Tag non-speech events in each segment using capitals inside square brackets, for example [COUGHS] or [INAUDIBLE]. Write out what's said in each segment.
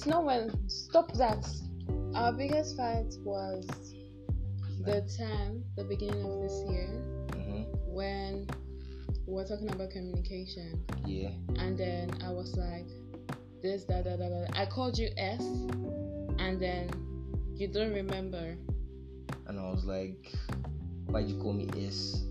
it's not when. Stop that. Our biggest fight was the time, the beginning of this year, hmm when we were talking about communication, Yeah. and then I was like, this, that, that, that, that. I called you S, and then you don't remember. And I was like, why'd you call me S?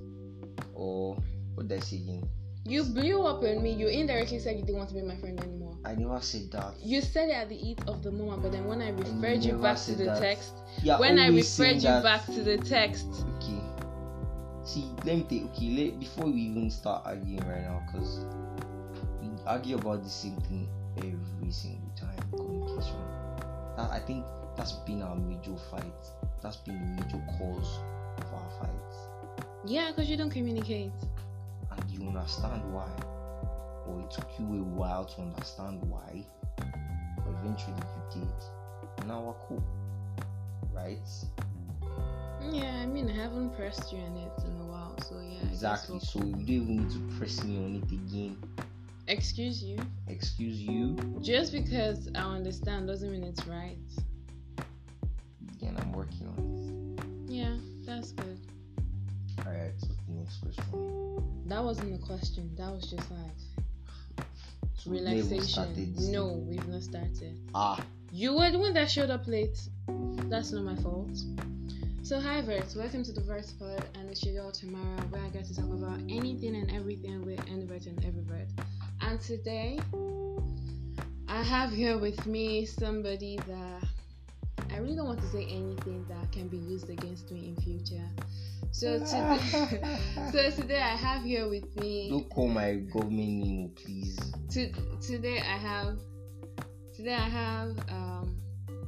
Or what did I say again? You blew up on me. You indirectly said you didn't want to be my friend anymore. I never said that. You said it at the heat of the moment, but then when I referred you back to the that. text, Yeah, when I referred you that. back to the text, Okay. See, let me take. Okay, let, before we even start arguing right now, because we argue about the same thing every single time. Communication. That I think that's been our major fight. That's been the major cause of our fights. yeah, because you don't communicate. You understand why. Or it took you a while to understand why. But eventually you did. Now we're cool. Right? Yeah, I mean, I haven't pressed you on it in a while, so yeah. Exactly. we'll- So you don't even need to press me on it again. Excuse you. Excuse you. Just because I understand doesn't mean it's right. Again, I'm working on it. Yeah, that's good. Alright, so the next question. That wasn't a question. That was just like So relaxation. No, we've not started. Ah, You were the one that showed up late. That's not my fault. So hi Vert, welcome to the Vert Pod and it's your Studio tomorrow where I get to talk about anything and everything with Invert and Eververt. And today I have here with me somebody that I really don't want to say anything that can be used against me in future. So today, [LAUGHS] so today I have here with me don't call my government name, please. to, today I have today I have um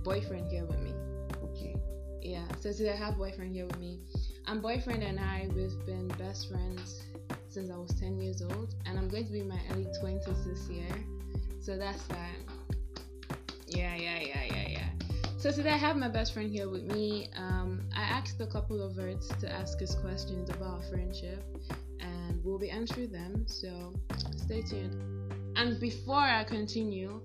boyfriend here with me. Okay. Yeah, so today I have boyfriend here with me. And boyfriend and I we've been best friends since I was 10 years old, and I'm going to be in my early 20s this year. So that's fine. Yeah, yeah, yeah, yeah, yeah. So today I have my best friend here with me. Um, I asked a couple of words to ask us questions about friendship, and we'll be answering them. So stay tuned. And before I continue,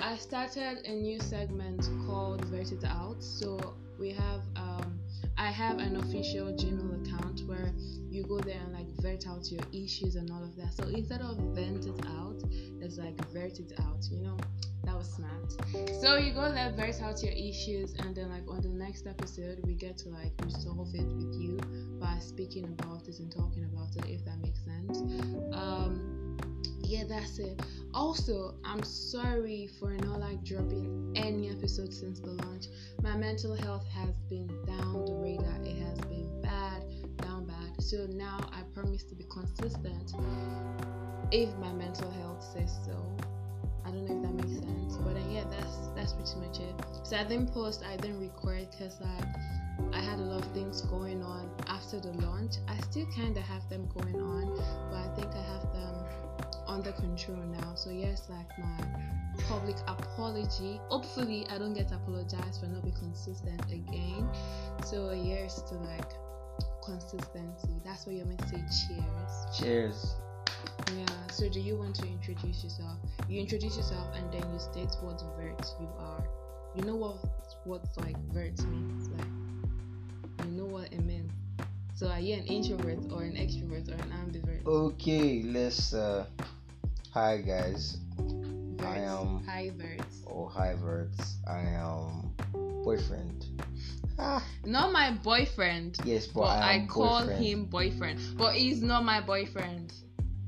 I started a new segment called Vert It Out. So we have um I have an official Gmail account where you go there and like vert out your issues and all of that. So instead of vent it out, it's like vert it out, you know? That was smart. So you go there, vert out your issues, and then like on the next episode, we get to like resolve it with you by speaking about it and talking about it, if that makes sense. Um, yeah, that's it. Also, I'm sorry for not like dropping any episode since the launch. My mental health has been down the radar. It has So now I promise to be consistent if my mental health says so. I don't know if that makes sense, but uh, yeah, that's that's pretty much it. So I didn't post, I didn't record because like I had a lot of things going on after the launch. I still kind of have them going on, but I think I have them under control now. So yes, like my public apology. Hopefully, I don't get apologized for not being consistent again. So yes to like consistency. That's what you're meant to say. Cheers. Cheers. Yeah. So do you want to introduce yourself? You introduce yourself and then you state what vert you are. You know what what like vert means, like you know what it means. So are you an introvert or an extrovert or an ambivert? Okay, let's. uh Hi guys. I am- Hi vert. Oh, hi Verts. I am boyfriend. Ah, Not my boyfriend. yes, but, But I I, call boyfriend. him boyfriend. But he's not my boyfriend.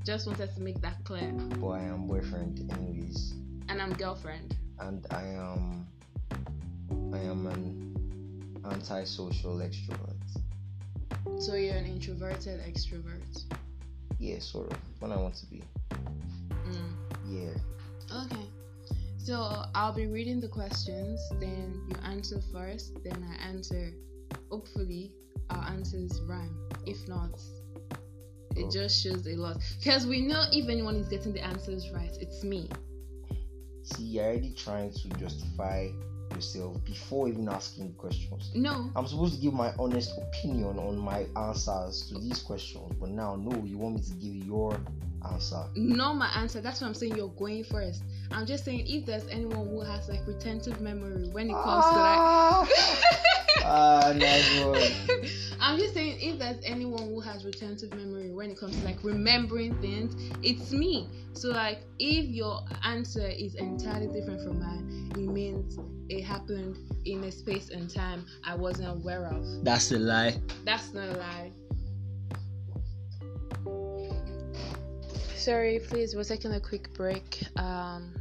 Just wanted to make that clear. But I am boyfriend, anyways. And I'm girlfriend. and I am I am an antisocial extrovert. So you're an introverted extrovert. Yeah, sort of. When I want to be. Mm. Yeah. Okay. So I'll be reading the questions, then you answer first, then I answer. Hopefully, our answers rhyme. If not, it Oh. just shows a lot. Because we know if anyone is getting the answers right, it's me. See, you're already trying to justify yourself before even asking questions. No, I'm supposed to give my honest opinion on my answers to these questions, but now no, you want me to give your answer. not my answer. That's what I'm saying. You're going first. I'm just saying if there's anyone who has like retentive memory when it comes to like Ah, [LAUGHS] ah nice one. [LAUGHS] I'm just saying if there's anyone who has retentive memory when it comes to like remembering things, it's me. So like if your answer is entirely different from mine, it means it happened in a space and time I wasn't aware of. That's a lie. That's not a lie. Sorry, please, we're taking a quick break. Um,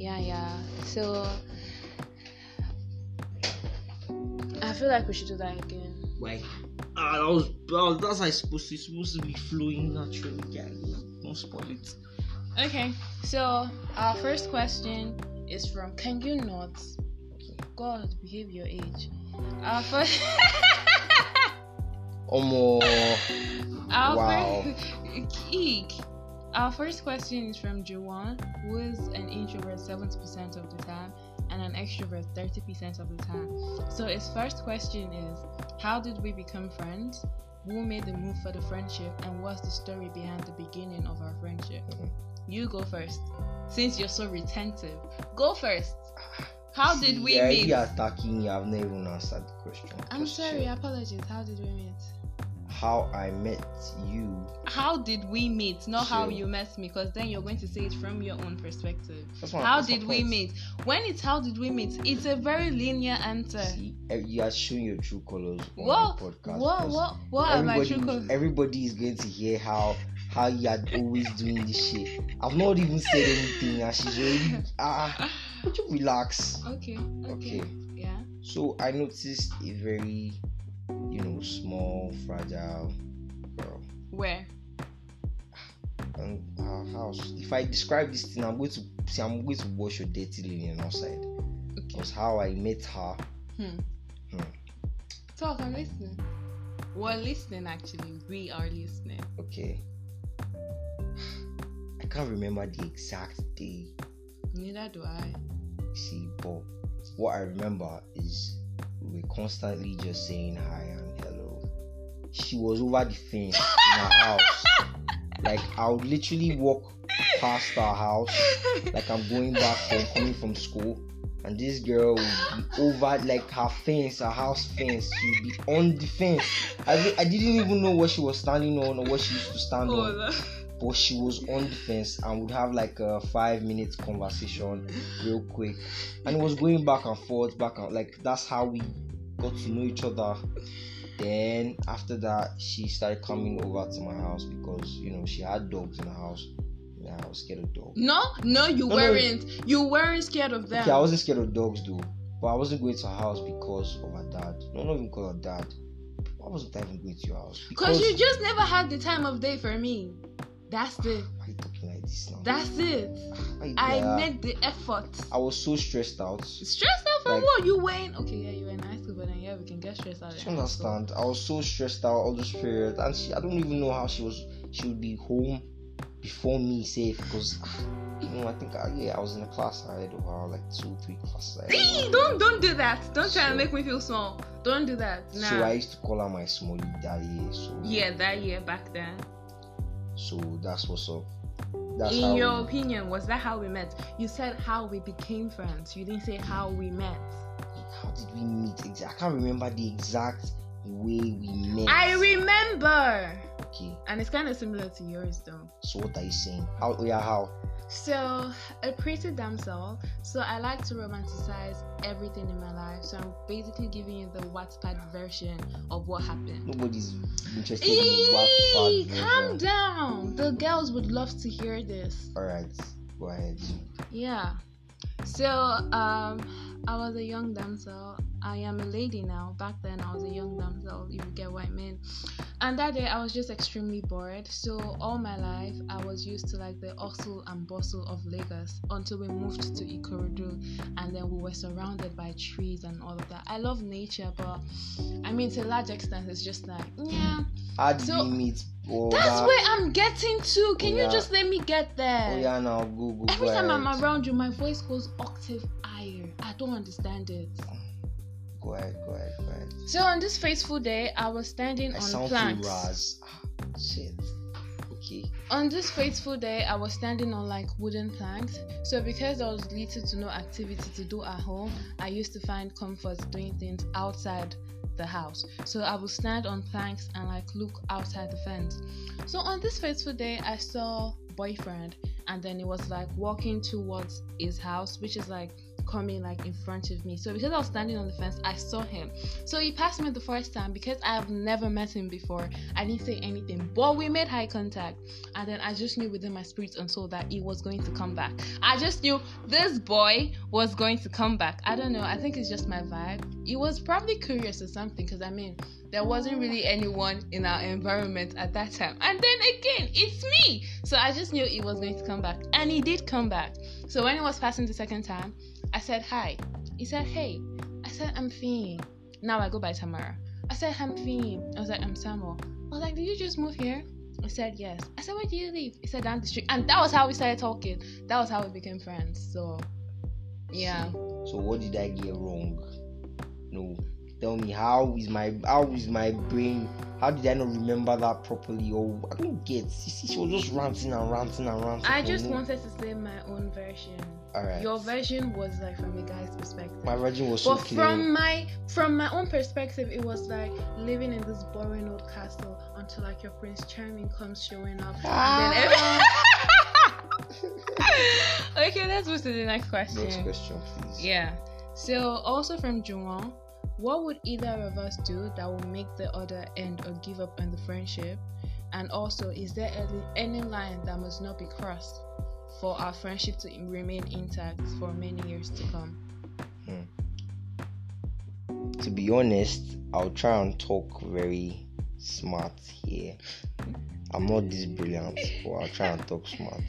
yeah, yeah. So, I feel like we should do that again. Why? Ah, that was, that was that's how it's supposed to. It's supposed to be flowing naturally, guys. Don't spoil it. Okay, so our first question is from Can you not? God, behave your age. Our first. [LAUGHS] Omo. Our Wow. First, [LAUGHS] Eek. Our first question is from Juwon, who is an introvert 70% of the time and an extrovert 30% of the time. So his first question is How did we become friends? Who made the move for the friendship? And what's the story behind the beginning of our friendship? Mhm. You go first. Since you're so retentive, go first. [SIGHS] How did we you're meet? attacking me. I've never even answered the question. I'm sorry, chill. apologies. How did we meet? How I met you. how did we meet not how you met me because then you're going to say it from your own perspective how did we meet when it's how did we meet it's a very linear answer See, eh, you are showing your true colors on what the podcast. what what what are my true everybody, colors everybody is going to hear how how you are always doing this shit. I've not even said anything, and she's already [LAUGHS] ah. Would you relax? okay okay Okay. yeah So I noticed a very, you know, small, fragile girl. where And her house. If I describe this thing, I'm going to see. I'm going to wash your dirty linen outside. okay Because how I met her. hmm. Hmm. talk i'm listening we're listening actually we are listening Okay. I can't remember the exact day. neither do i See, but what I remember is were constantly just saying hi and hello. She was over the fence in her [LAUGHS] house. Like I would literally walk past our house, like I'm going back from coming from school, and this girl would be over like her fence, her house fence. She'd be on the fence. I, I didn't even know what she was standing on or what she used to stand oh, on the- but she was on the fence and would have like a five minute conversation real quick. And it was going back and forth back and like that's how we got to know each other. Then after that she started coming over to my house because you know she had dogs in the house. Yeah i was scared of dogs. No no you No, no. weren't. You weren't scared of them. Okay i wasn't scared of dogs though. But i wasn't going to her house because of her dad. No not even because of dad. I wasn't i even going to your house? Because you just never had the time of day for me that's ah, it why are you talking like this now that's it ah, Why I yeah, made the effort. i was so stressed out Stressed out from Like- what? You went okay, yeah, you were in high school, but then yeah, we can get stressed out. I school. understand. I was so stressed out all those periods, and she, I don't even know how she was. She would be home before me, safe, because ah, you know I think I, yeah I was in a class ahead of her, like two, three classes ahead. don't don't do that. Don't try So- and make me feel small. Don't do that. Nah. So I used to call her my smallie daddy. So yeah, that year back then. So that's what's up. That's In your we- opinion, was that how we met? You said how we became friends. You didn't say how we met. how did we meet? Exactly. I can't remember the exact way we met. I remember. Okay. And it's kind of similar to yours though. So what are you saying? How? Yeah. How? So, a pretty damsel. So, I like to romanticize everything in my life. So, I'm basically giving you the Wattpad version of what happened. Nobody's interested in Eee, Wattpad calm version. down. The girls would love to hear this. All right. Go ahead. Yeah. So, um, I was a young damsel. I am a lady now. Back then, I was a young damsel. You get what I mean. And that day, I was just extremely bored. So, all my life, I was used to like the hustle and bustle of Lagos until we moved to Ikorodu, and then we were surrounded by trees and all of that. I love nature, but I mean, to a large extent, it's just like, yeah. Did So, Oh, That's that- where I'm getting to. Can Oh, you yeah. just let me get there? Oh yeah, now go go. Every go time I'm around you, my voice goes octave higher. I don't understand it. Go ahead, go ahead, go ahead. So on this fateful day, I was standing I on sound planks. ras. Ah, shit. Okay. On this fateful day, I was standing on like wooden planks. So because there was little to no activity to do at home, I used to find comfort doing things outside the house. So I would stand on planks and like look outside the fence. So on this fateful day, I saw boyfriend, and then he was like walking towards his house, which is like coming like in front of me. So because I was standing on the fence, I saw him. So he passed me the first time because I have never met him before. I didn't say anything, but we made eye contact, and then I just knew within my spirit and soul that he was going to come back. I just knew this boy was going to come back. I don't know. I think it's just my vibe. He was probably curious or something because I mean there wasn't really anyone in our environment at that time. And then again, it's me. So I just knew he was going to come back. And he did come back. So when he was passing the second time, I said hi. He said hey. I said I'm Finn. Now I go by Tamarah. I said I'm Finn. I was like I'm Samuel. I was like, did you just move here? I said yes. I said where do you live? He said down the street. And that was how we started talking. That was how we became friends. So yeah. So what did I get wrong? No. Tell me how is my how is my brain how did I not remember that properly? Or I don't get. See, she was just ranting and ranting and ranting. I just no- wanted to say my own version. Alright. Your version was like from a guy's perspective. My version was so but from my from my own perspective, it was like living in this boring old castle until like your Prince Charming comes showing up. Ah. And then every- [LAUGHS] okay, let's move to the next question. Next question, please. Yeah. So also from Juwon, what would either of us do that will make the other end or give up on the friendship? And also, is there any, any line that must not be crossed for our friendship to remain intact for many years to come? To be honest, I'll try and talk very smart here. I'm not this brilliant, but I'll try and talk smart.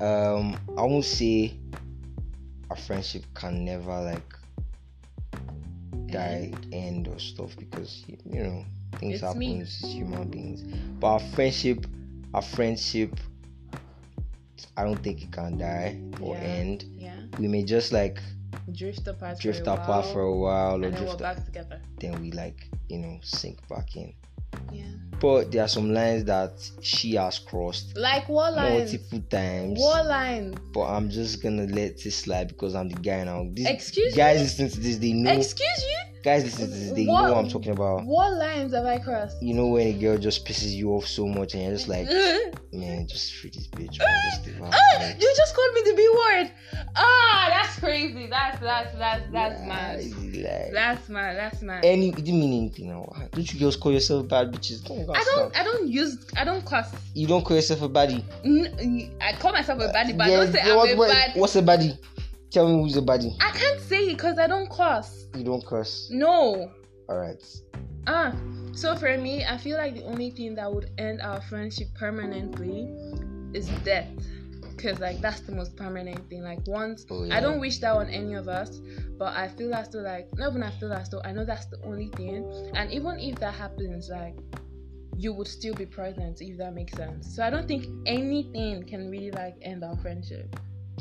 Um, I won't say a friendship can never like die, end or stuff because you know things It's happen as human beings. But our friendship, our friendship, I don't think it can die or Yeah. end. Yeah. We may just like Drift apart. drift for a apart while, for a while or and then we're drift back together. then we like you know sink back in Yeah. but there are some lines that she has crossed Like what lines? multiple times What line? but i'm just gonna let this slide because i'm the guy now this, Excuse you guys me? listening to this they know Excuse you? Guys this is, this they What- know what i'm talking about What lines have I crossed? you know when a girl just pisses you off so much and you're just like [LAUGHS] man just free this bitch man just [LAUGHS] leave her Ah, you just called me the B word. Ah, that's crazy. That's that's that's that's Yeah, mad. like- That's mad. That's mad. any it didn't mean anything now don't you girls call yourself bad bitches don't, I don't. I don't use. I don't cuss. you don't call yourself a baddie N- I call myself a baddie, but I Yeah, don't say I'm a what- bad. what's a baddie tell me who's a baddie I can't say it because I don't cuss. you don't curse No. all right Ah. So for me, I feel like the only thing that would end our friendship permanently is death. Cause like that's the most permanent thing. Like once Oh, I don't wish that on any of us, but I feel as though like not even I feel as though I know that's the only thing. And even if that happens, like you would still be present if that makes sense. So I don't think anything can really like end our friendship.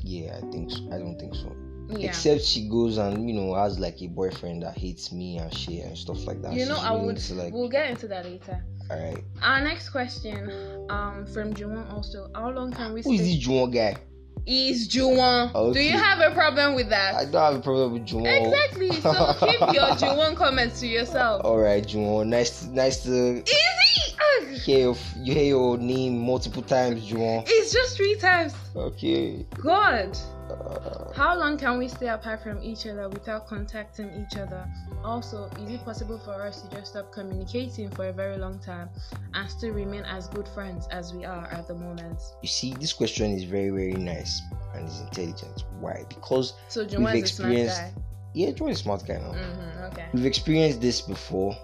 Yeah, I think so. I don't think so. Yeah. Except she goes and you know has like a boyfriend that hates me and shit and stuff like that. you know, She's I would. like, We'll get into that later. all right. Our next question, um, from Juwon also. How long can we Who is stay? this Juwon guy? is Juwon. Do you have a problem with that? I don't have a problem with Juwon. Exactly. So keep your [LAUGHS] Juwon comments to yourself. All right, Juwon. Nice, nice to Easy. Ugh. hear your, you hear your name multiple times, Juwon. It's just three times. Okay. God. Uh, How long can we stay apart from each other without contacting each other? Also, is it possible for us to just stop communicating for a very long time and still remain as good friends as we are at the moment? you see, this question is very, very nice and is intelligent. Why? Because So Juwon We've is a smart experienced- guy. yeah, Juwon is a smart guy now. Mm-hmm, okay. We've experienced this before,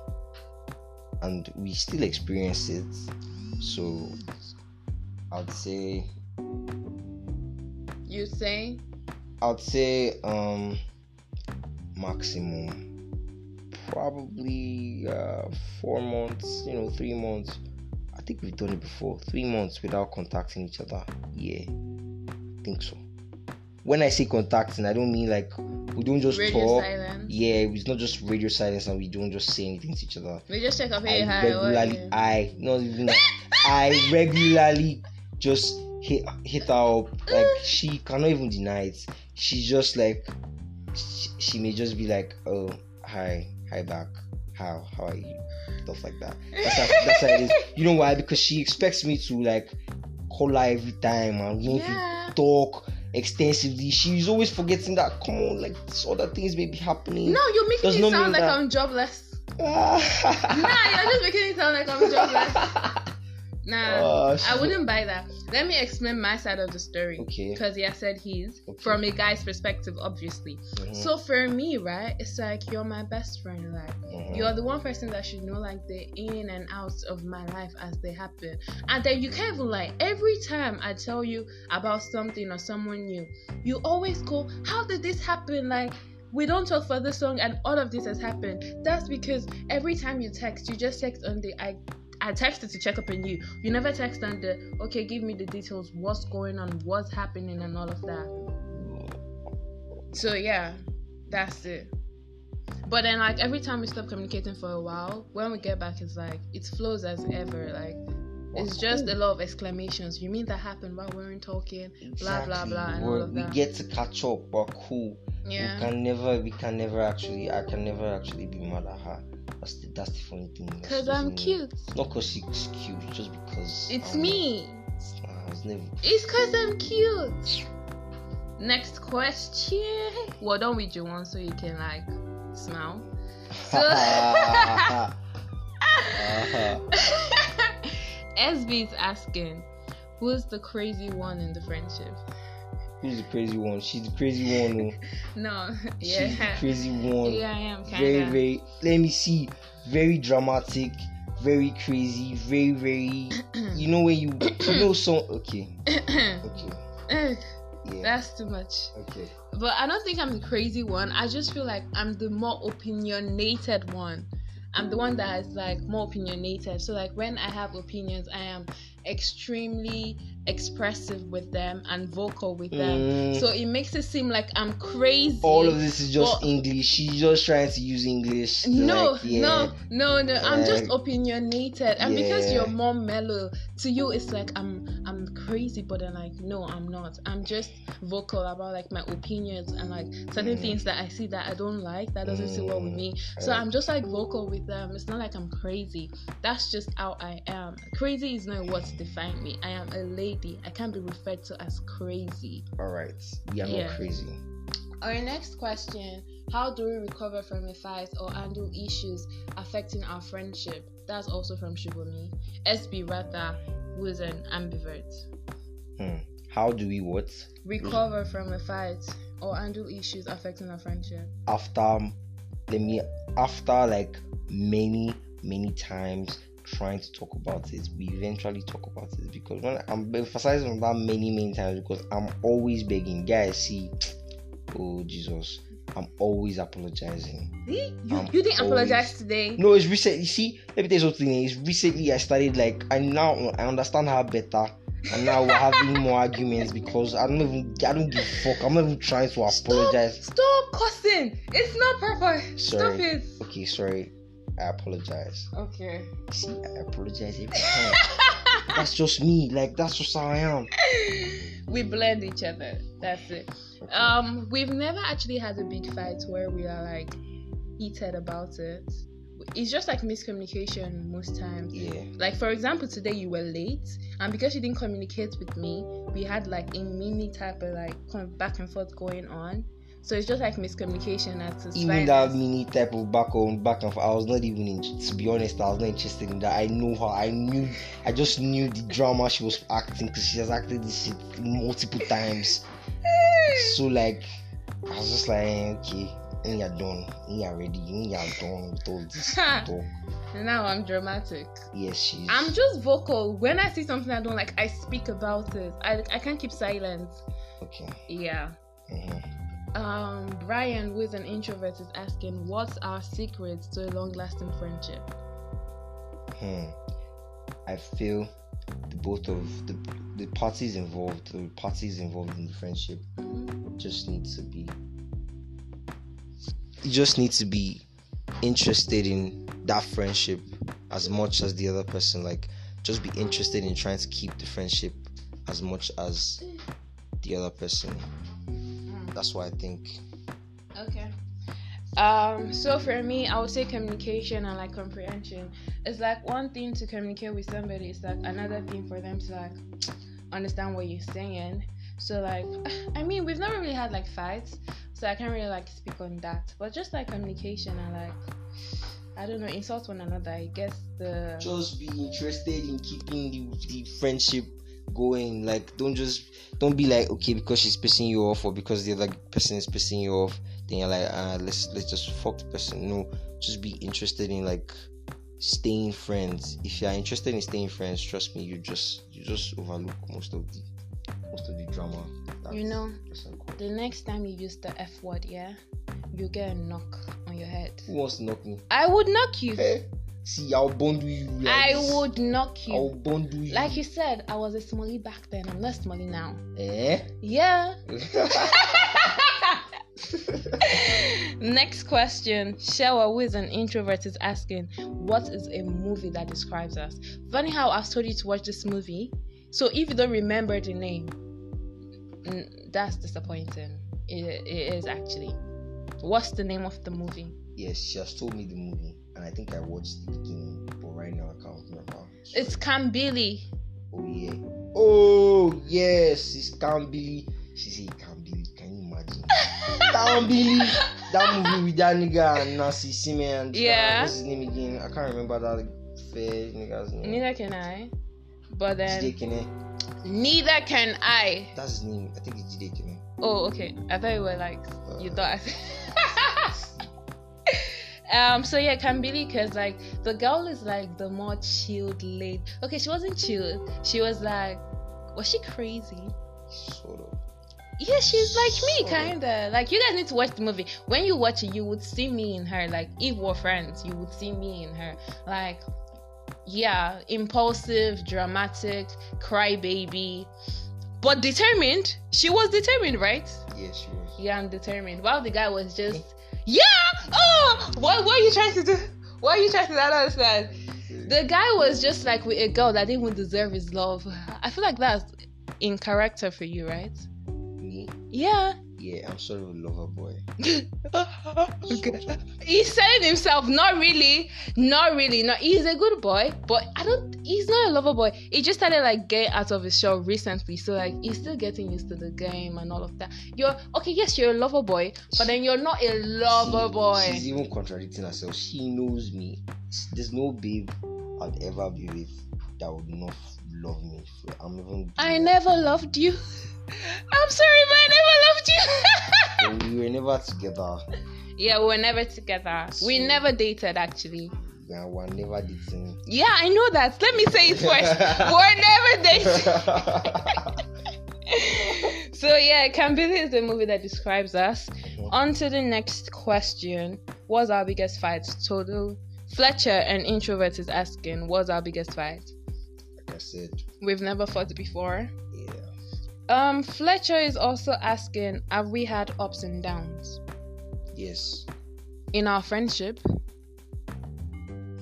and we still experience it. So, I'd say, You say? I'd say, um, maximum probably uh, four months. You know, three months. I think we've done it before. Three months without contacting each other. Yeah, I think so. When I say contacting, I don't mean like we don't just Radio talk. silence. Yeah, it's not just radio silence and we don't just say anything to each other. We just check up I hey hi. regularly. I not even, I regularly just hit hit her up. Like [LAUGHS] she cannot even deny it. She's just like she, she may just be like, oh hi hi back how how are you stuff like that. That's how, that's how it is. You know why? Because she expects me to like call her every time and Yeah. talk extensively. She's always forgetting that. Come on, like other things may be happening. No, you're making Does me sound like that- I'm jobless. [LAUGHS] nah, you're just making it sound like I'm jobless. [LAUGHS] Nah, Oh, I wouldn't buy that. Let me explain my side of the story. Okay. Because he has said his Okay. from a guy's perspective, obviously. Mhm, So for me, right, it's like you're my best friend. Like mhm. you're the one person that should know like the in and outs of my life as they happen. And then you can't even like every time I tell you about something or someone new, you always go, How did this happen? Like we don't talk for this long and all of this has happened. That's because every time you text, you just text on the I I texted to check up on you. You never text on the uh, okay, give me the details, what's going on, what's happening and all of that. So yeah, that's it. But then like every time we stop communicating for a while, when we get back it's like it flows as ever. Like it's just a lot of exclamations. You mean that happened while we weren't talking? Blah blah Exactly. blah and We're- all of we get to catch up, but cool. Yeah. We can never, we can never actually, I can never actually be mad at her. That's the, that's the funny thing. Cause I'm cute. Not cause she's cute, just because. It's I'm- me. Nah, it's never. It's cause I'm cute. Next question. Well, don't read your one so you can like smile. So [LAUGHS] [LAUGHS] Uh-huh. [LAUGHS] SB is asking, who's the crazy one in the friendship? Who's the crazy one? She's the crazy one. oh. [LAUGHS] No, She's the crazy one. yeah, I am very, kind of. very. Let me see. Very dramatic. Very crazy. Very, very. You know when you you [COUGHS] know some. Okay. [COUGHS] Okay. [COUGHS] Yeah. That's too much. Okay. But I don't think I'm the crazy one. I just feel like I'm the more opinionated one. I'm the one that is like more opinionated. So like when I have opinions, I am extremely expressive with them and vocal with them. Mm, So it makes it seem like I'm crazy. all of this is just English. She's just trying to use English. to, no, like, yeah. no, no, no. I'm just opinionated, and because you're more mellow, to you it's like I'm I'm crazy, but then like no, I'm not. I'm just vocal about like my opinions and like certain Mm. things that I see that I don't like that doesn't sit well with me. So I'm just like vocal with them. It's not like I'm crazy. That's just how I am. Crazy is not what defines me. I am a lady. I can't be referred to as crazy. All right. We are Yeah. not crazy. Our next question How do we recover from a fight or handle issues affecting our friendship? That's also from Shubami. SB Rata, who is an ambivert. Hmm. How do we what? Recover from a fight or handle issues affecting our friendship. After let me after like many many times trying to talk about it, we eventually talk about it because when I'm emphasizing on that many many times because I'm always begging guys. See, [TSK] oh Jesus, I'm always apologizing. See? You, I'm you didn't apologize today. No, it's recent. You see, let me tell you something. It's recently I started like I now I understand her better, and now we're having more arguments because I don't even I don't give a fuck. I'm not even trying to apologize. Stop, stop cussing. It's not proper. Stop Sorry. it. Okay, sorry. I apologize. Okay. See, I apologize every [LAUGHS] time. that's just me. Like that's just how I am. we blend each other. That's it. Okay. Um, we've never actually had a big fight where we are like heated about it. It's just like miscommunication most times. yeah. Like for example, today you were late, and because you didn't communicate with me, we had like a mini type of like back and forth going on. So it's just like miscommunication as to Even that silence. mini type of back on back and forth, I was not even in, to be honest, I was not interested in that. I knew her. I knew I just knew the drama she was acting because she has acted this shit multiple times. So like I was just like okay, when you're done, when you're ready, when you're done with all this [LAUGHS] talk. And now I'm dramatic. Yes, she's I'm just vocal. When I see something I don't like, I speak about it. I, I can't keep silent. okay. Yeah. Mhm. Um, Brian, who is an introvert, is asking, "What's our secret to a long-lasting friendship?" Hmm. I feel the both of the the parties involved, the parties involved in the friendship, just need to be. You just need to be interested in that friendship as much as the other person. Like just be interested in trying to keep the friendship as much as the other person. That's why I think. Okay. Um, so for me, I would say communication and like comprehension. It's like one thing to communicate with somebody, it's like another thing for them to like understand what you're saying. So like [SIGHS] I mean we've never really had like fights, so I can't really like speak on that. But just like communication and like I don't know, insult one another. I guess the Just be interested in keeping the, the friendship going. Like, don't just don't be like, okay, because she's pissing you off or because the other person is pissing you off, then you're like, ah, let's let's just fuck the person. No, just be interested in like staying friends. If you are interested in staying friends, trust me, you just you just overlook most of the most of the drama. You know, the next time you use the F word, yeah, you get a knock on your head. Who wants to knock me? I would knock you. Hey, see, I'll with you. like I this. would knock you. I'll with you. Like you said, I was a smallie back then. I'm not smallie now. Eh? Yeah. [LAUGHS] Next question. Shewa, who is an introvert, is asking, What is a movie that describes us? Funny how I've told you to watch this movie. So if you don't remember the name, that's disappointing. It, it is actually. What's the name of the movie? Yes, she has told me the movie, and I think I watched the beginning, but right now I can't remember. So- It's Kambili. oh yeah. Oh yes, it's Kambili. She said Kambili. Can you imagine? [LAUGHS] Kambili. That movie with that nigga and Nancy and, uh, Yeah. what's his name again? I can't remember that fair nigga's name. Neither can I. But then, Jide Kene. neither can I. That's his name. I think it's Jide Kene. Oh, okay. I thought you were like you Uh, thought. Um. So yeah, Kambili, because like the girl is like the more chilled, laid. Okay, she wasn't chilled. She was like, was she crazy? Sort of. Yeah, she's like me, kinda. Like you guys need to watch the movie. When you watch it, you would see me in her. Like if we're friends, you would see me in her. Like, yeah, impulsive, dramatic, crybaby, but determined. She was determined, right? Yes, she was. Yeah, I'm determined. While the guy was just, yeah. Oh, what? What are you trying to do? What are you trying to do? I don't understand. The guy was just like with a girl that didn't even deserve his love. I feel like that's in character for you, right? Me? Yeah. Yeah, I'm sort of a lover boy. okay. [LAUGHS] He said himself, not really, not really. No, he's a good boy, but I don't. He's not a lover boy. He just started like getting out of his shell recently, so like he's still getting used to the game and all of that. You're okay. Yes, you're a lover boy, but then you're not a lover She- boy. She's even contradicting herself. She knows me. There's no babe I'd ever be with that would not love me. I'm even. I never loved you. [LAUGHS] I'm sorry, but I never loved you. [LAUGHS] we were never together. yeah, we were never together. We never dated actually. Yeah, We were never dating. Yeah, I know that. Let me say it first. we're never dating. [LAUGHS] so yeah, Kambili is the movie that describes us. On to the next question. What's our biggest fight? Total. Fletcher, an introvert, is asking, what's our biggest fight? Like I said, We've never fought before. yeah. Um, Fletcher is also asking, have we had ups and downs Yes. in our friendship?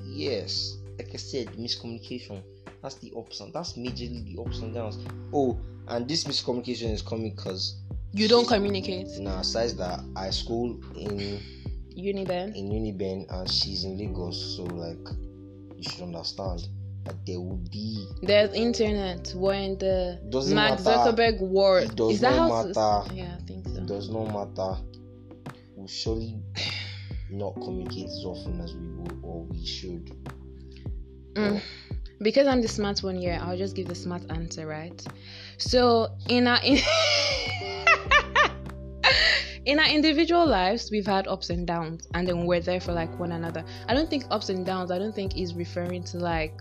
Yes. Like I said, miscommunication. That's the ups and that's majorly the ups and downs. Oh, and this miscommunication is coming because You don't communicate. now aside that I school in Uni then. in Uniben and she's in Lagos, so like you should understand there will be There's internet when the Doesn't Mark matter. Zuckerberg war. It does Is that not matter. Yeah, I think so. it does not matter. We'll surely not communicate as often as we would or we should. Mm. Because I'm the smart one here, I'll just give the smart answer, right? So in our in, [LAUGHS] in our individual lives, we've had ups and downs, and then we're there for like one another. I don't think ups and downs. I don't think is referring to like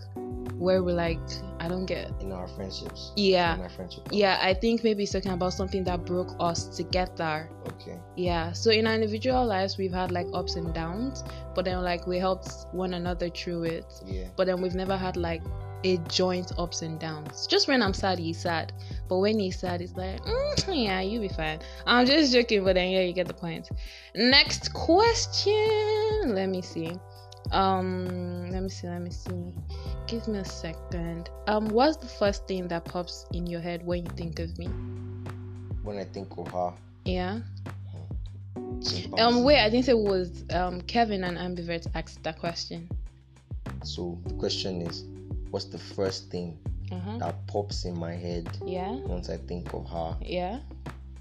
where we're like I don't get. In our friendships. Yeah. In our friendship. Yeah, I think maybe it's talking about something that broke us together. Okay. Yeah, so in our individual lives, we've had like ups and downs, but then like we helped one another through it. Yeah. But then we've never had like a joint ups and downs. Just when I'm sad, he's sad. But when he's sad, it's like, "Mm, yeah, you'll be fine. I'm just joking, but then yeah, you get the point. Next question. Let me see. Um, let me see. Let me see. Give me a second. Um, what's the first thing that pops in your head when you think of me? When I think of her, Yeah. Um, wait. I didn't say it was um Kevin and Ambivert asked that question. So the question is, what's the first thing Uh huh. that pops in my head Yeah. once I think of her? Yeah.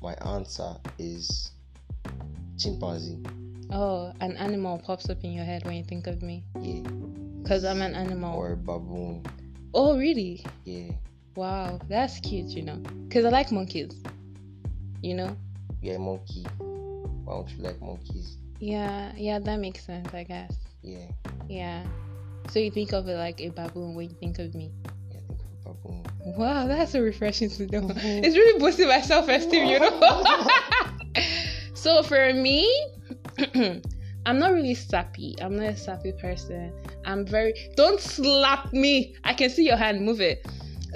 My answer is chimpanzee. Oh, an animal pops up in your head when you think of me. Yeah. Cause I'm an animal. Or a baboon. Oh, really? Yeah. Wow, that's cute. You know. Cause I like monkeys. You know. Yeah, monkey. Why don't you like monkeys? Yeah. Yeah. That makes sense. I guess. Yeah. Yeah. So you think of it like a baboon when you think of me. Yeah, think of a baboon. Wow, that's so refreshing to know. [LAUGHS] It's really boosting my self esteem, you know. [LAUGHS] [LAUGHS] so for me, [CLEARS THROAT] I'm not really sappy. I'm not a sappy person. I'm very don't slap me. I can see your hand, move it.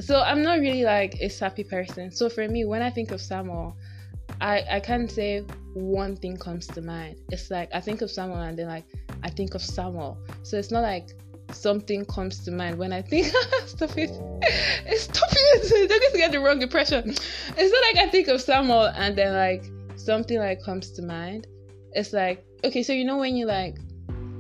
So I'm not really like a sappy person. So for me, when I think of Samuel, I I can't say one thing comes to mind. It's like I think of Samuel and then like I think of Samuel. So it's not like something comes to mind when I think [LAUGHS] [LAUGHS] stop it. Stop it! They're going to get the wrong impression. It's not like I think of Samuel and then like something like comes to mind. It's like okay, so you know when you like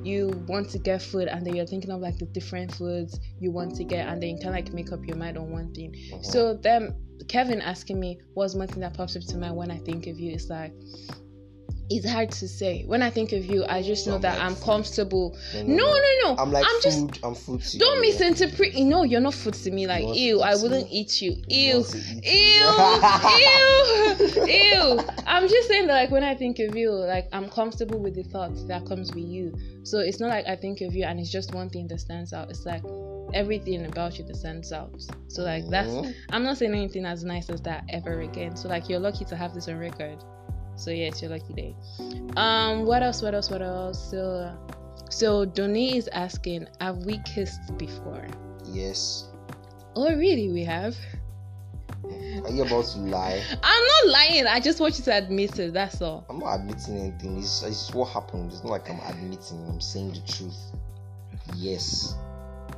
you want to get food and then you're thinking of like the different foods you want to get and then you can like make up your mind on one thing. Uh-huh. So then Kevin asking me what's one thing that pops up to mind when I think of you. It's like it's hard to say. When I think of you, I just know I'm that like I'm comfortable. No, No, no, no. I'm like I'm just food. I'm food to don't you. misinterpret. No, you're not food to me. Like, ew, I wouldn't me? eat you. Ew, eat ew, [LAUGHS] ew, ew. I'm just saying that, like, when I think of you, like, I'm comfortable with the thoughts that comes with you. So it's not like I think of you and it's just one thing that stands out. It's like everything about you that stands out. So like that's. Mhm. I'm not saying anything as nice as that ever again. So like you're lucky to have this on record. So yeah, it's your lucky day. Um, what else? What else? What else? So, so Doni is asking, have we kissed before? Yes. Oh, really? We have. Are you about to lie? I'm not lying. I just want you to admit it. That's all. I'm not admitting anything. It's, it's what happened. It's not like I'm admitting. I'm saying the truth. Yes.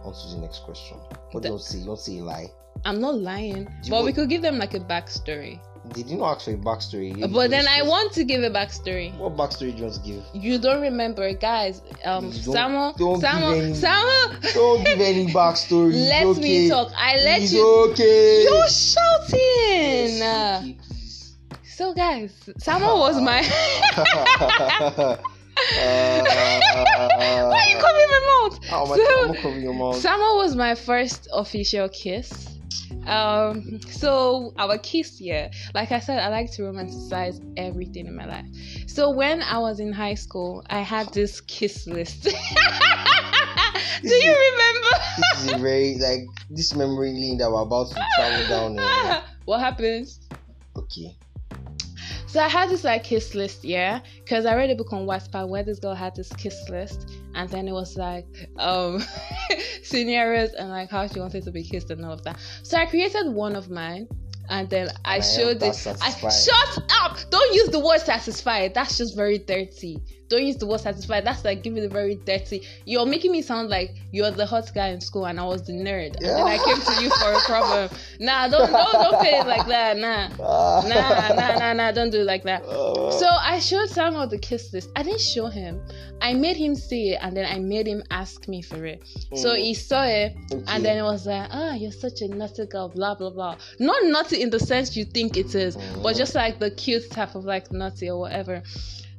On to the next question. What The- don't say? You don't say a lie. I'm not lying. you But we could give them like a backstory. Did you not ask for a backstory? You- But then I want to give a backstory. What backstory do you want to give? You don't remember, guys? Um, don't- Samuel, don't give Samuel, any- Samuel. Don't give any [LAUGHS] backstory. Let okay. me talk. I let It's you. okay. You're shouting. Yes, okay. So guys, Samuel was my. [LAUGHS] [LAUGHS] Why are you covering my mouth? Am I So- I'm covering your mouth? Samuel was my first official kiss. Um, so our kiss, yeah, like I said, I like to romanticize everything in my life. So when I was in high school, I had this kiss list. [LAUGHS] Do you remember? this is a very like this memory lane that we're about to travel down. eh? [LAUGHS] what happens? Okay. So I had this like kiss list, yeah, because I read a book on Wattpad where this girl had this kiss list, and then it was like um [LAUGHS] scenarios and like how she wanted to be kissed and all of that. So I created one of mine, and then I I showed it. I shut up! Don't use the word satisfied. That's just very dirty. Don't use the word satisfied. That's like giving it very dirty. You're making me sound like you're the hot guy in school and I was the nerd, and then I came to you for a problem. Nah, don't don't don't pay it like that. Nah nah, nah, nah, nah, don't do it like that. Uh, So I showed Samuel the kiss list. I didn't show him. I made him see it and then I made him ask me for it. So mm, he saw it okay. and then it was like, ah, you're such a naughty girl, blah, blah, blah. Not naughty in the sense you think it is, but Mhm. just like the cute type of like naughty or whatever.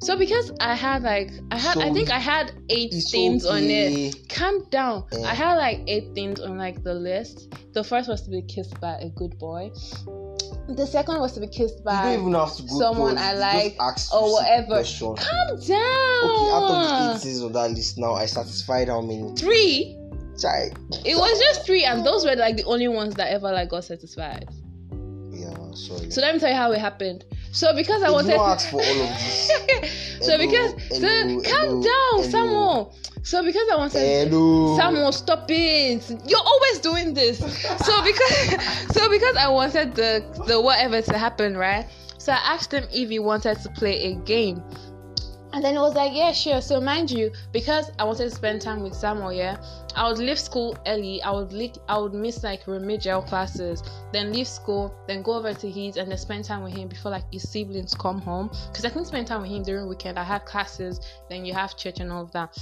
So because I had like, I had, I think I had eight things on it calm down. Eh. I had like eight things on like the list. The first was to be kissed by a good boy. The second was to be kissed by don't even have to someone I like or whatever. calm down. Okay, out of the eight things on that list now, I satisfied how many? three. Child. It was just three, and those were like the only ones that ever like got satisfied. Yeah, sorry. So let me tell you how it happened. So because I wanted to for all of this? [LAUGHS] so Hello, because so hello, calm hello, down, hello. Samuel. So because I wanted Hello. Samuel, stop it! You're always doing this. So [LAUGHS] because so because I wanted the the whatever to happen, right? So I asked him if he wanted to play a game. And then it was like, yeah, sure. So mind you, because I wanted to spend time with Samuel, yeah, I would leave school early. I would leave, I would miss like remedial classes, then leave school, then go over to his and then spend time with him before like his siblings come home. Because I couldn't spend time with him during weekend. I had classes, then you have church and all of that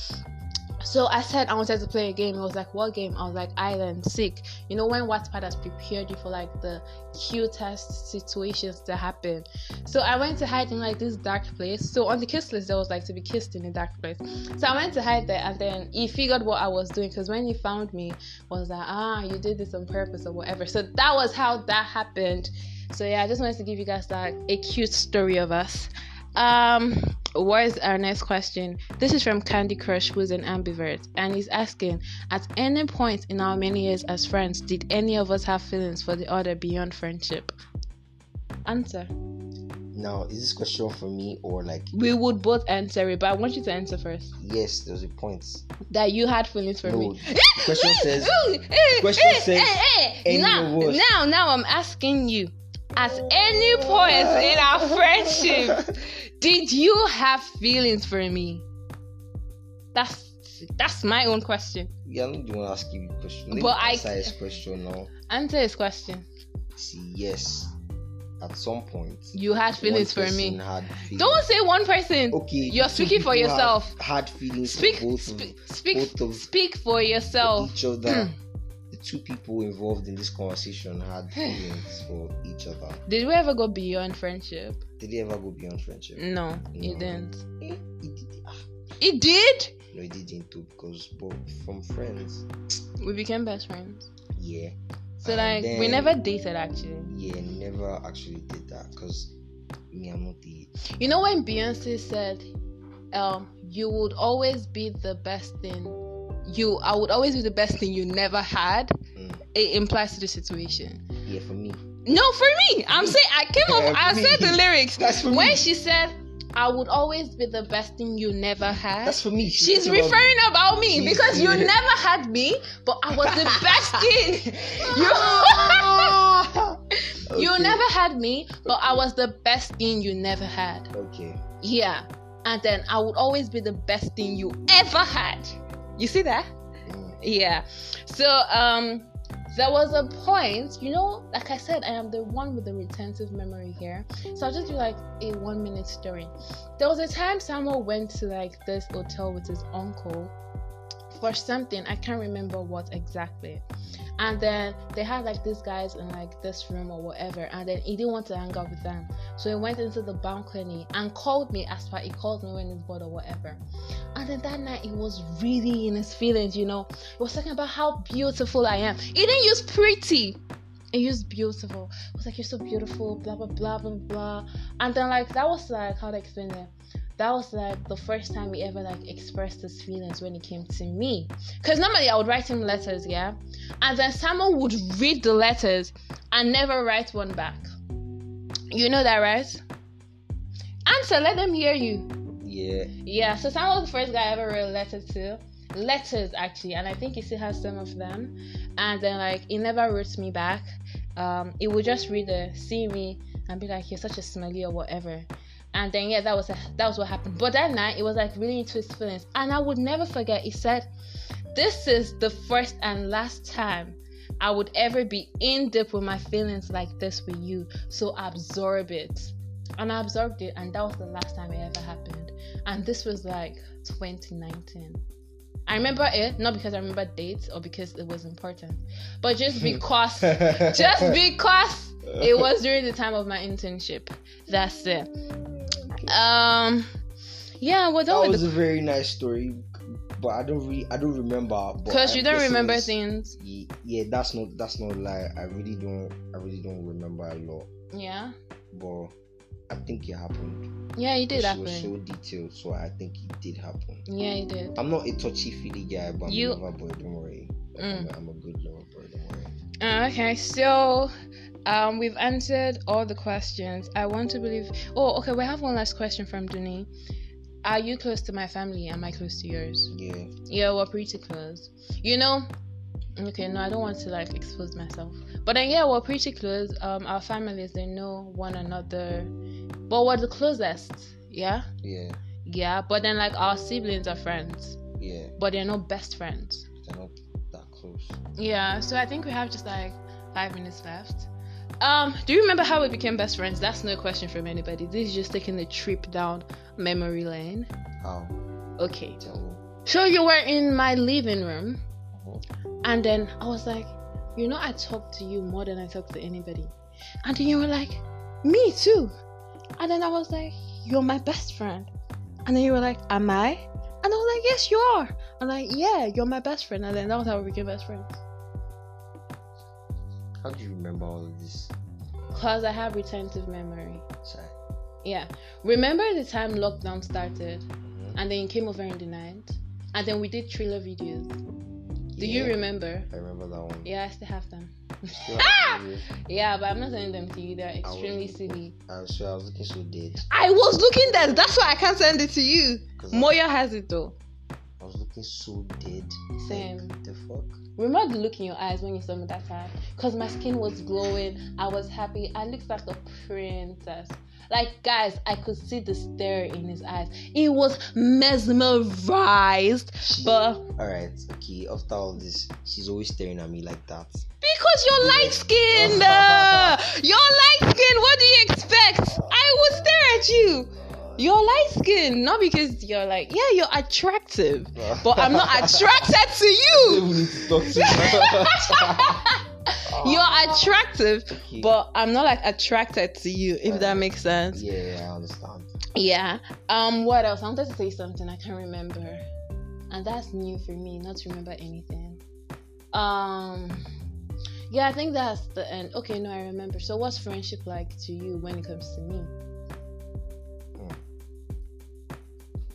so I said I wanted to play a game. It was like, what game? I was like, Island Sick. You know, when Wattpad has prepared you for like the cutest situations to happen. So I went to hide in like this dark place. So on the kiss list, there was like to be kissed in a dark place. So I went to hide there, and then he figured what I was doing because when he found me, was like, ah, you did this on purpose or whatever. So that was how that happened. So yeah, I just wanted to give you guys like a cute story of us. Um, what is our next question? This is from Candy Crush, who's an ambivert, and he's asking: At any point in our many years as friends, did any of us have feelings for the other beyond friendship? Answer. Now, is this question for me or like? We would both answer it, but I want you to answer first. Yes, there's a point. That you had feelings for No, me. question says. Question says hey, hey. any now, now, now, I'm asking you. At any point in our [LAUGHS] friendship, did you have feelings for me? That's that's my own question. Yeah, I'm not the one asking you question. Let But I- answer his question now. Answer his question. See, yes, at some point, You had feelings for me. Feelings. Don't say one person. Okay, You're speaking for yourself. Had feelings Speak, for both speak, of, speak, both speak for yourself. each other. [CLEARS THROAT] two people involved in this conversation had [SIGHS] feelings for each other. Did we ever go beyond friendship? Did they ever go beyond friendship? No, it didn't. Eh, it did- ah, It did. no, it didn't too because both from friends. We became best friends. Yeah. So And like we never dated actually. Yeah, never actually did that because me, I'm not the. You know when Beyonce said, um, you would always be the best thing you I would always be the best thing you never had, Mm, it implies to the situation. yeah, for me. No, for me. I'm saying I came up I said the lyrics. That's for When me. she said I would always be the best thing you never had. That's for me. She's talking about- referring about me because you never had me, but I was the best thing. [LAUGHS] You, [LAUGHS] you never had me, but I was the best thing you never had. Okay. Yeah. And then I would always be the best thing you ever had. You see that? Yeah. So um there was a point, you know, like I said, I am the one with the retentive memory here. So I'll just do like a one minute story. There was a time Samuel went to like this hotel with his uncle for something. I can't remember what exactly. And then they had like these guys in like this room or whatever. And then he didn't want to hang out with them. So he went into the balcony and called me as far he called me when he's bored or whatever. And then that night he was really in his feelings, you know. He was talking about how beautiful I am. He didn't use pretty. He used beautiful. He was like, You're so beautiful, blah blah blah blah blah. And then like that was like how to explain it. That was like the first time he ever like expressed his feelings when it came to me. Cause normally I would write him letters, yeah? And then someone would read the letters and never write one back. You know that, right? Answer, let them hear you. Yeah. Yeah, so Sam was the first guy I ever wrote a letter to. Letters actually, and I think he still has some of them. And then like he never wrote me back. Um, he would just read the see me and be like, You're such a smelly or whatever. And then yeah, that was that was what happened. But that night it was like really into his feelings. And I would never forget, he said, This is the first and last time I would ever be in deep with my feelings like this with you. So absorb it. And I absorbed it, and that was the last time it ever happened. And this was like 2019. I remember it not because I remember dates or because it was important, but just [LAUGHS] because, [LAUGHS] just because it was during the time of my internship. That's it. Um, yeah, we're That was a very nice story, but I don't really, I don't remember. because you don't remember things. Yeah, that's not, that's not lie. I really don't, I really don't remember a lot, Yeah, but I think it happened. yeah, it did happen. was so detailed, so I think it did happen. Yeah, it did. I'm not a touchy feely guy, but I'm You- a lover boy. Don't worry. Like, I'm, Mm. a, I'm a good lover boy. Don't worry. Uh, okay, so um, we've answered all the questions. I want to believe. Oh, okay. We have one last question from Duni. Are you close to my family? Am I close to yours? Yeah. Yeah, we're pretty close. You know. Okay, no, I don't want to like expose myself. But then yeah, we're pretty close. Um, our families they know one another, but we're the closest. Yeah. Yeah. Yeah, but then like our siblings are friends, Yeah, but they're not best friends. they're not that close. Yeah, so I think we have just like five minutes left. Um, do you remember how we became best friends? That's no question from anybody. This is just taking a trip down memory lane. How? Okay. So you were in my living room, Mhm. and then I was like, you know, I talk to you more than I talk to anybody. And then you were like, me too. And then I was like, you're my best friend. And then you were like, am I? And I was like, yes, you are. I'm like, yeah, you're my best friend. And then that was how we became best friends. How do you remember all of this? Cause I have retentive memory. Sorry. Yeah. Remember the time lockdown started Mhm. and then you came over in the night? And then we did trailer videos. Do you remember? I remember that one. Yeah, I still have them. Still have. [LAUGHS] Yeah, but I'm not sending them to you. They're was- extremely silly. I was sure I was looking so dead. I was looking dead. That's why I can't send it to you. Moya has it though. I was looking so dead. Same. Like, the fuck? Remember the look in your eyes when you saw me that time? Because my skin was glowing. I was happy. I looked like a princess. Like, guys, I could see the stare in his eyes. He was mesmerized. She- But Alright, okay, after all this, she's always staring at me like that. because you're light skinned, uh, [LAUGHS] you're light skinned. What do you expect? I would stare at you. You're light skinned, not because you're like, yeah, you're attractive, [LAUGHS] but I'm not attracted to you. [LAUGHS] We need to talk to [LAUGHS] You're attractive, Okay. but I'm not like attracted to you, if that makes sense. Yeah, yeah, I understand. Yeah. Um. What else? I wanted to say something. I can't remember, and that's new for me, not to remember anything. Um. Yeah, I think that's the end. Okay, no, I remember. So, what's friendship like to you when it comes to me?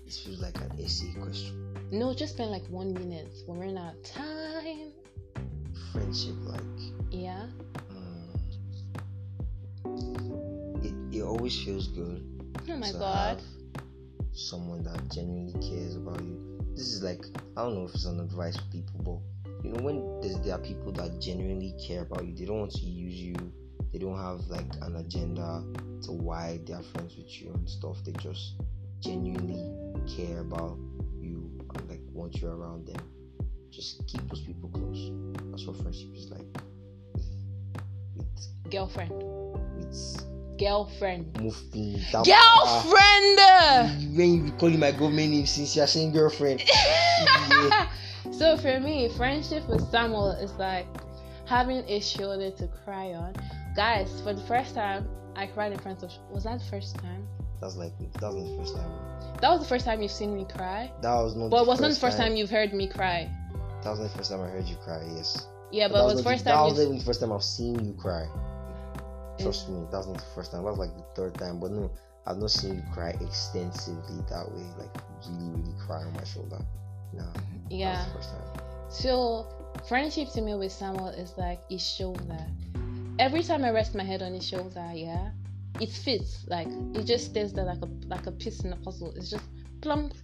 This feels like an essay question. No, just spend like one minute. We're running out of time. Friendship, like, Yeah. mm, it, it always feels good Oh my to god. have someone that genuinely cares about you. This is like I don't know if it's an advice for people, but you know when there's, there are people that genuinely care about you, they don't want to use you. They don't have like an agenda to why they are friends with you and stuff. They just genuinely care about you and like want you around them. Just keep those people close. That's what friendship is like. With Girlfriend. with Girlfriend. Mufti. Girlfriend. when you be calling my government name since you're saying girlfriend. Yeah. [LAUGHS] so for me, friendship with Samuel is like having a shoulder to cry on. Guys, for the first time, I cried in front of. Was that the first time? That's like that wasn't the first time. That was the first time you've seen me cry. That was not. But it wasn't the first time you've heard me cry. That wasn't the first time I heard you cry. Yes. Yeah, that but it was the not first That time. was even the first time I've seen you cry. Trust me, that wasn't the first time. That was like the third time. But no, I've not seen you cry extensively that way. Like really, really cry on my shoulder. No. That Yeah. was the first time. So friendship to me with Samuel is like his shoulder. Every time I rest my head on his shoulder, yeah, it fits. Like it just stays there like a like a piece in a puzzle. It's just plump.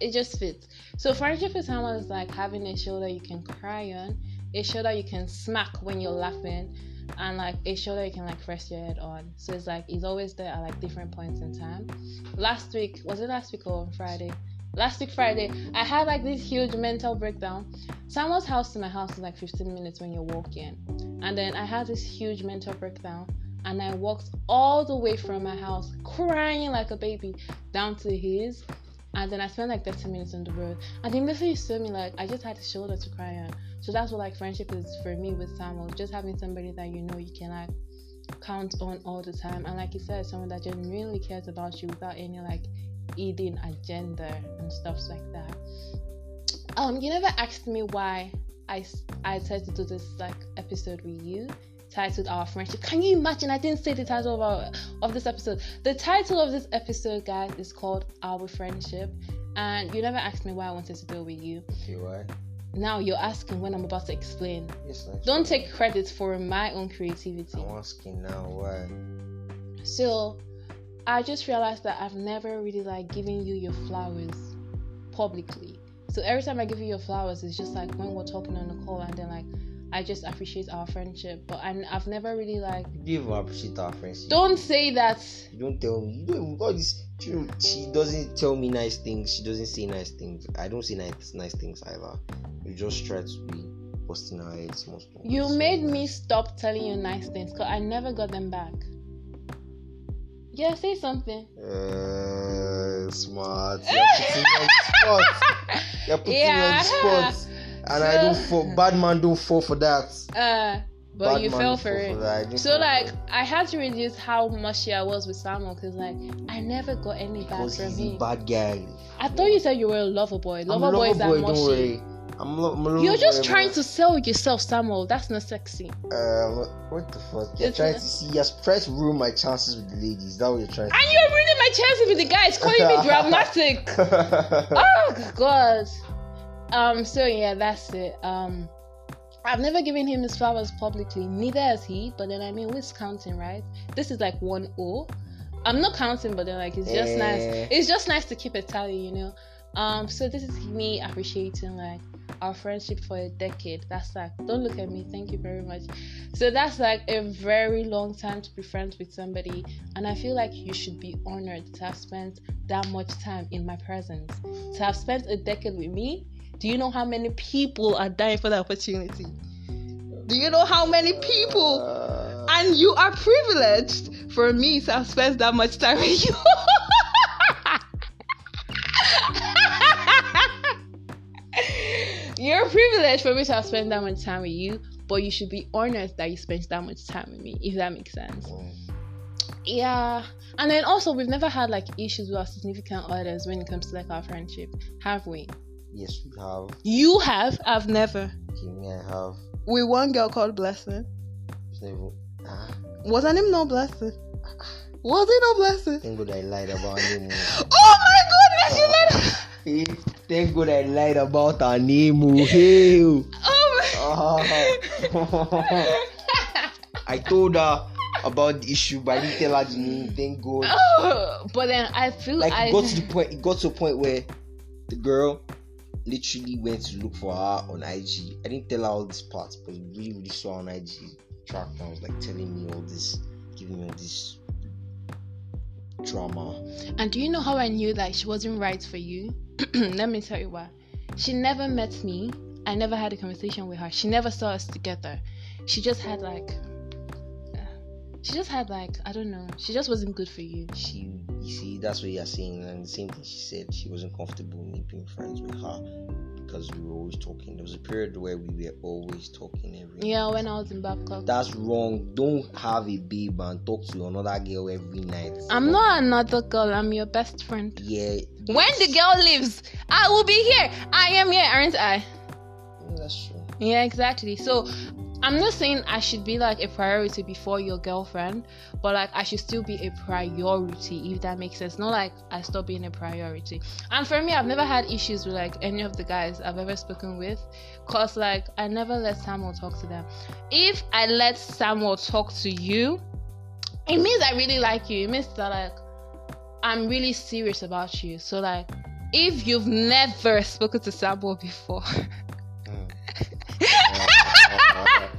It just fits. So friendship with Samuel is like having a shoulder you can cry on, a shoulder you can smack when you're laughing, and like a shoulder you can like rest your head on. So it's like it's always there at like different points in time. Last week was it last week or on Friday? Last week Friday, I had like this huge mental breakdown. someone's house to my house is like 15 minutes when you're walking. And then I had this huge mental breakdown. And I walked all the way from my house, crying like a baby, down to his. And then I spent like 30 minutes on the road. And immediately you saw me, like, I just had a shoulder to cry on. So that's what like friendship is for me with Samuel. Just having somebody that you know you can like count on all the time. And like you said, someone that genuinely cares about you without any like hidden agenda and stuff like that. Um, you never asked me why I I decided to do this like episode with you, titled Our Friendship. Can you imagine? I didn't say the title of our, of this episode. The title of this episode, guys, is called Our Friendship, and you never asked me why I wanted to do it with you. Why? Now you're asking when I'm about to explain. Yes, Don't take credit for my own creativity. I'm asking now why. So I just realized that I've never really like given you your flowers publicly. So every time I give you your flowers, it's just like when we're talking on the call, and then like I just appreciate our friendship. But I, I've never really like. You don't even appreciate our friendship. Don't say that. You don't tell me. You don't even all this you know, she doesn't tell me nice things. She doesn't say nice things. I don't say nice nice things either. We just try to be busting our heads most. You made me stop telling you nice things because I never got them back. Yeah, say something. Uh, smart. You're putting me on spot. You're putting Yeah. me on [LAUGHS] spot. And I don't fall. Bad man don't fall for that. Uh, but Bad you fell for it. that. So like it. I had to reduce how mushy I was with Samuel because like I never got any bad from he's him. a bad guy. I thought you said you were a lover boy. Lover boys lover are boy, don't mushy. I'm, lo- I'm lover You're just trying to sell yourself, Samuel. That's not sexy. Um, what the fuck? You're It's trying not- to see. You're trying to ruin my chances with the ladies. That what you're trying To... And you're ruining my chances with the guys, calling me [LAUGHS] dramatic. [LAUGHS] oh god. Um. So yeah, that's it. Um. I've never given him his flowers publicly. Neither has he. But then I mean, who's counting, right? This is like one O. I'm not counting, but then like it's just Eh. nice. It's just nice to keep a tally, you know. Um. So this is me appreciating like our friendship for a decade. That's like, don't look at me. Thank you very much. So that's like a very long time to be friends with somebody, and I feel like you should be honored to have spent that much time in my presence. To have spent a decade with me. Do you know how many people are dying for that opportunity? Do you know how many people? Uh, And you are privileged for me to have spent that much time with you. You're privileged for me to have spent that much time with you, but you should be honored that you spent that much time with me, if that makes sense. Yeah. And then also we've never had like issues with our significant others when it comes to like our friendship, have we? Yes, we have. You have, I've never. Okay, me, I have. With one girl called Blessing. Never. Ah, Was her name no Blessing? Was it no Blessing? thank God I lied about her name. oh. [LAUGHS] Oh my goodness, you lied. Hey, [LAUGHS] thank God I lied about her name. oh, Hey. Oh Ah. [LAUGHS] I told her about the issue, but I didn't tell her the name. Thank God. Oh, but then I feel like I it got to the point it got to a point where the girl literally went to look for her on IG. I didn't tell her all these parts, but really really saw on IG track and was like telling me all this, giving me all this drama. And do you know how I knew that she wasn't right for you? [CLEARS THROAT] Let me tell you why. She never met me. I never had a conversation with her. She never saw us together. She just had like. uh, She just had like I don't know. She just wasn't good for you. She you see that's what you're saying, and the same thing she said she wasn't comfortable me being friends with her because we were always talking. There was a period where we were always talking every Yeah, when I was in Babcock. That's wrong. Don't have a babe and talk to another girl every night. I'm not another girl. I'm your best friend. Yeah. When the girl leaves, I will be here. I am here, aren't I? Yeah, that's true. Yeah, exactly. So I'm not saying I should be like a priority before your girlfriend, but like I should still be a priority if that makes sense. Not like I stop being a priority. And for me, I've never had issues with like any of the guys I've ever spoken with, cause like I never let Samuel talk to them. If I let Samuel talk to you, it means I really like you. It means that like I'm really serious about you. So like if you've never spoken to Samuel before. Mm. [LAUGHS] [LAUGHS]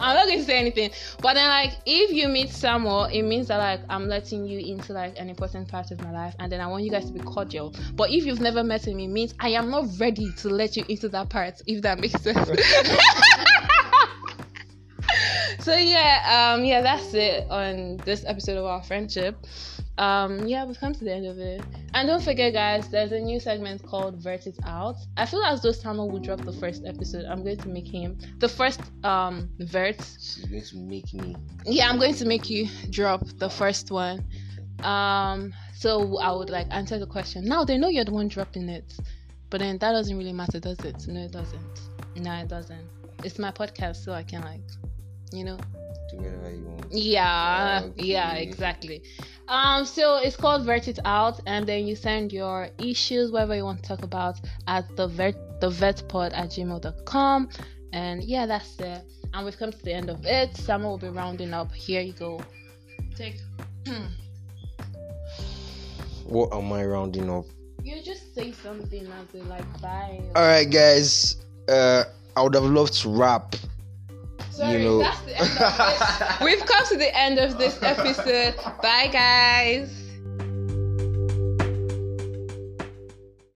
I'm not going to say anything. But then, like, if you meet Samuel, it means that like I'm letting you into like an important part of my life, and then I want you guys to be cordial. But if you've never met him, it means I am not ready to let you into that part. If that makes sense. [LAUGHS] so yeah, um, yeah, that's it on this episode of our friendship. Um, yeah, we've come to the end of it. And don't forget, guys, there's a new segment called Vert It Out. I feel as though Samuel will drop the first episode. I'm going to make him the first um Vert. She's going to make me. Yeah, I'm going to make you drop the first one. Um, so I would like answer the question. Now they know you're the one dropping it, but then that doesn't really matter, does it? No, it doesn't. No, it doesn't. It's my podcast, so I can like, you know, Do whatever you want. yeah, Okay. yeah, exactly. Um, so it's called Vert It Out, and then you send your issues, whatever you want to talk about, at the vet the vertpod at gmail.com. And yeah, that's it. And we've come to the end of it. Samuel will be rounding up. Here you go. Take. [CLEARS THROAT] What am I rounding up? you just say something as a like bye. All right, guys. Uh, I would have loved to rap. Sorry, you know. that's the end of this. [LAUGHS] We've come to the end of this episode. Bye, guys.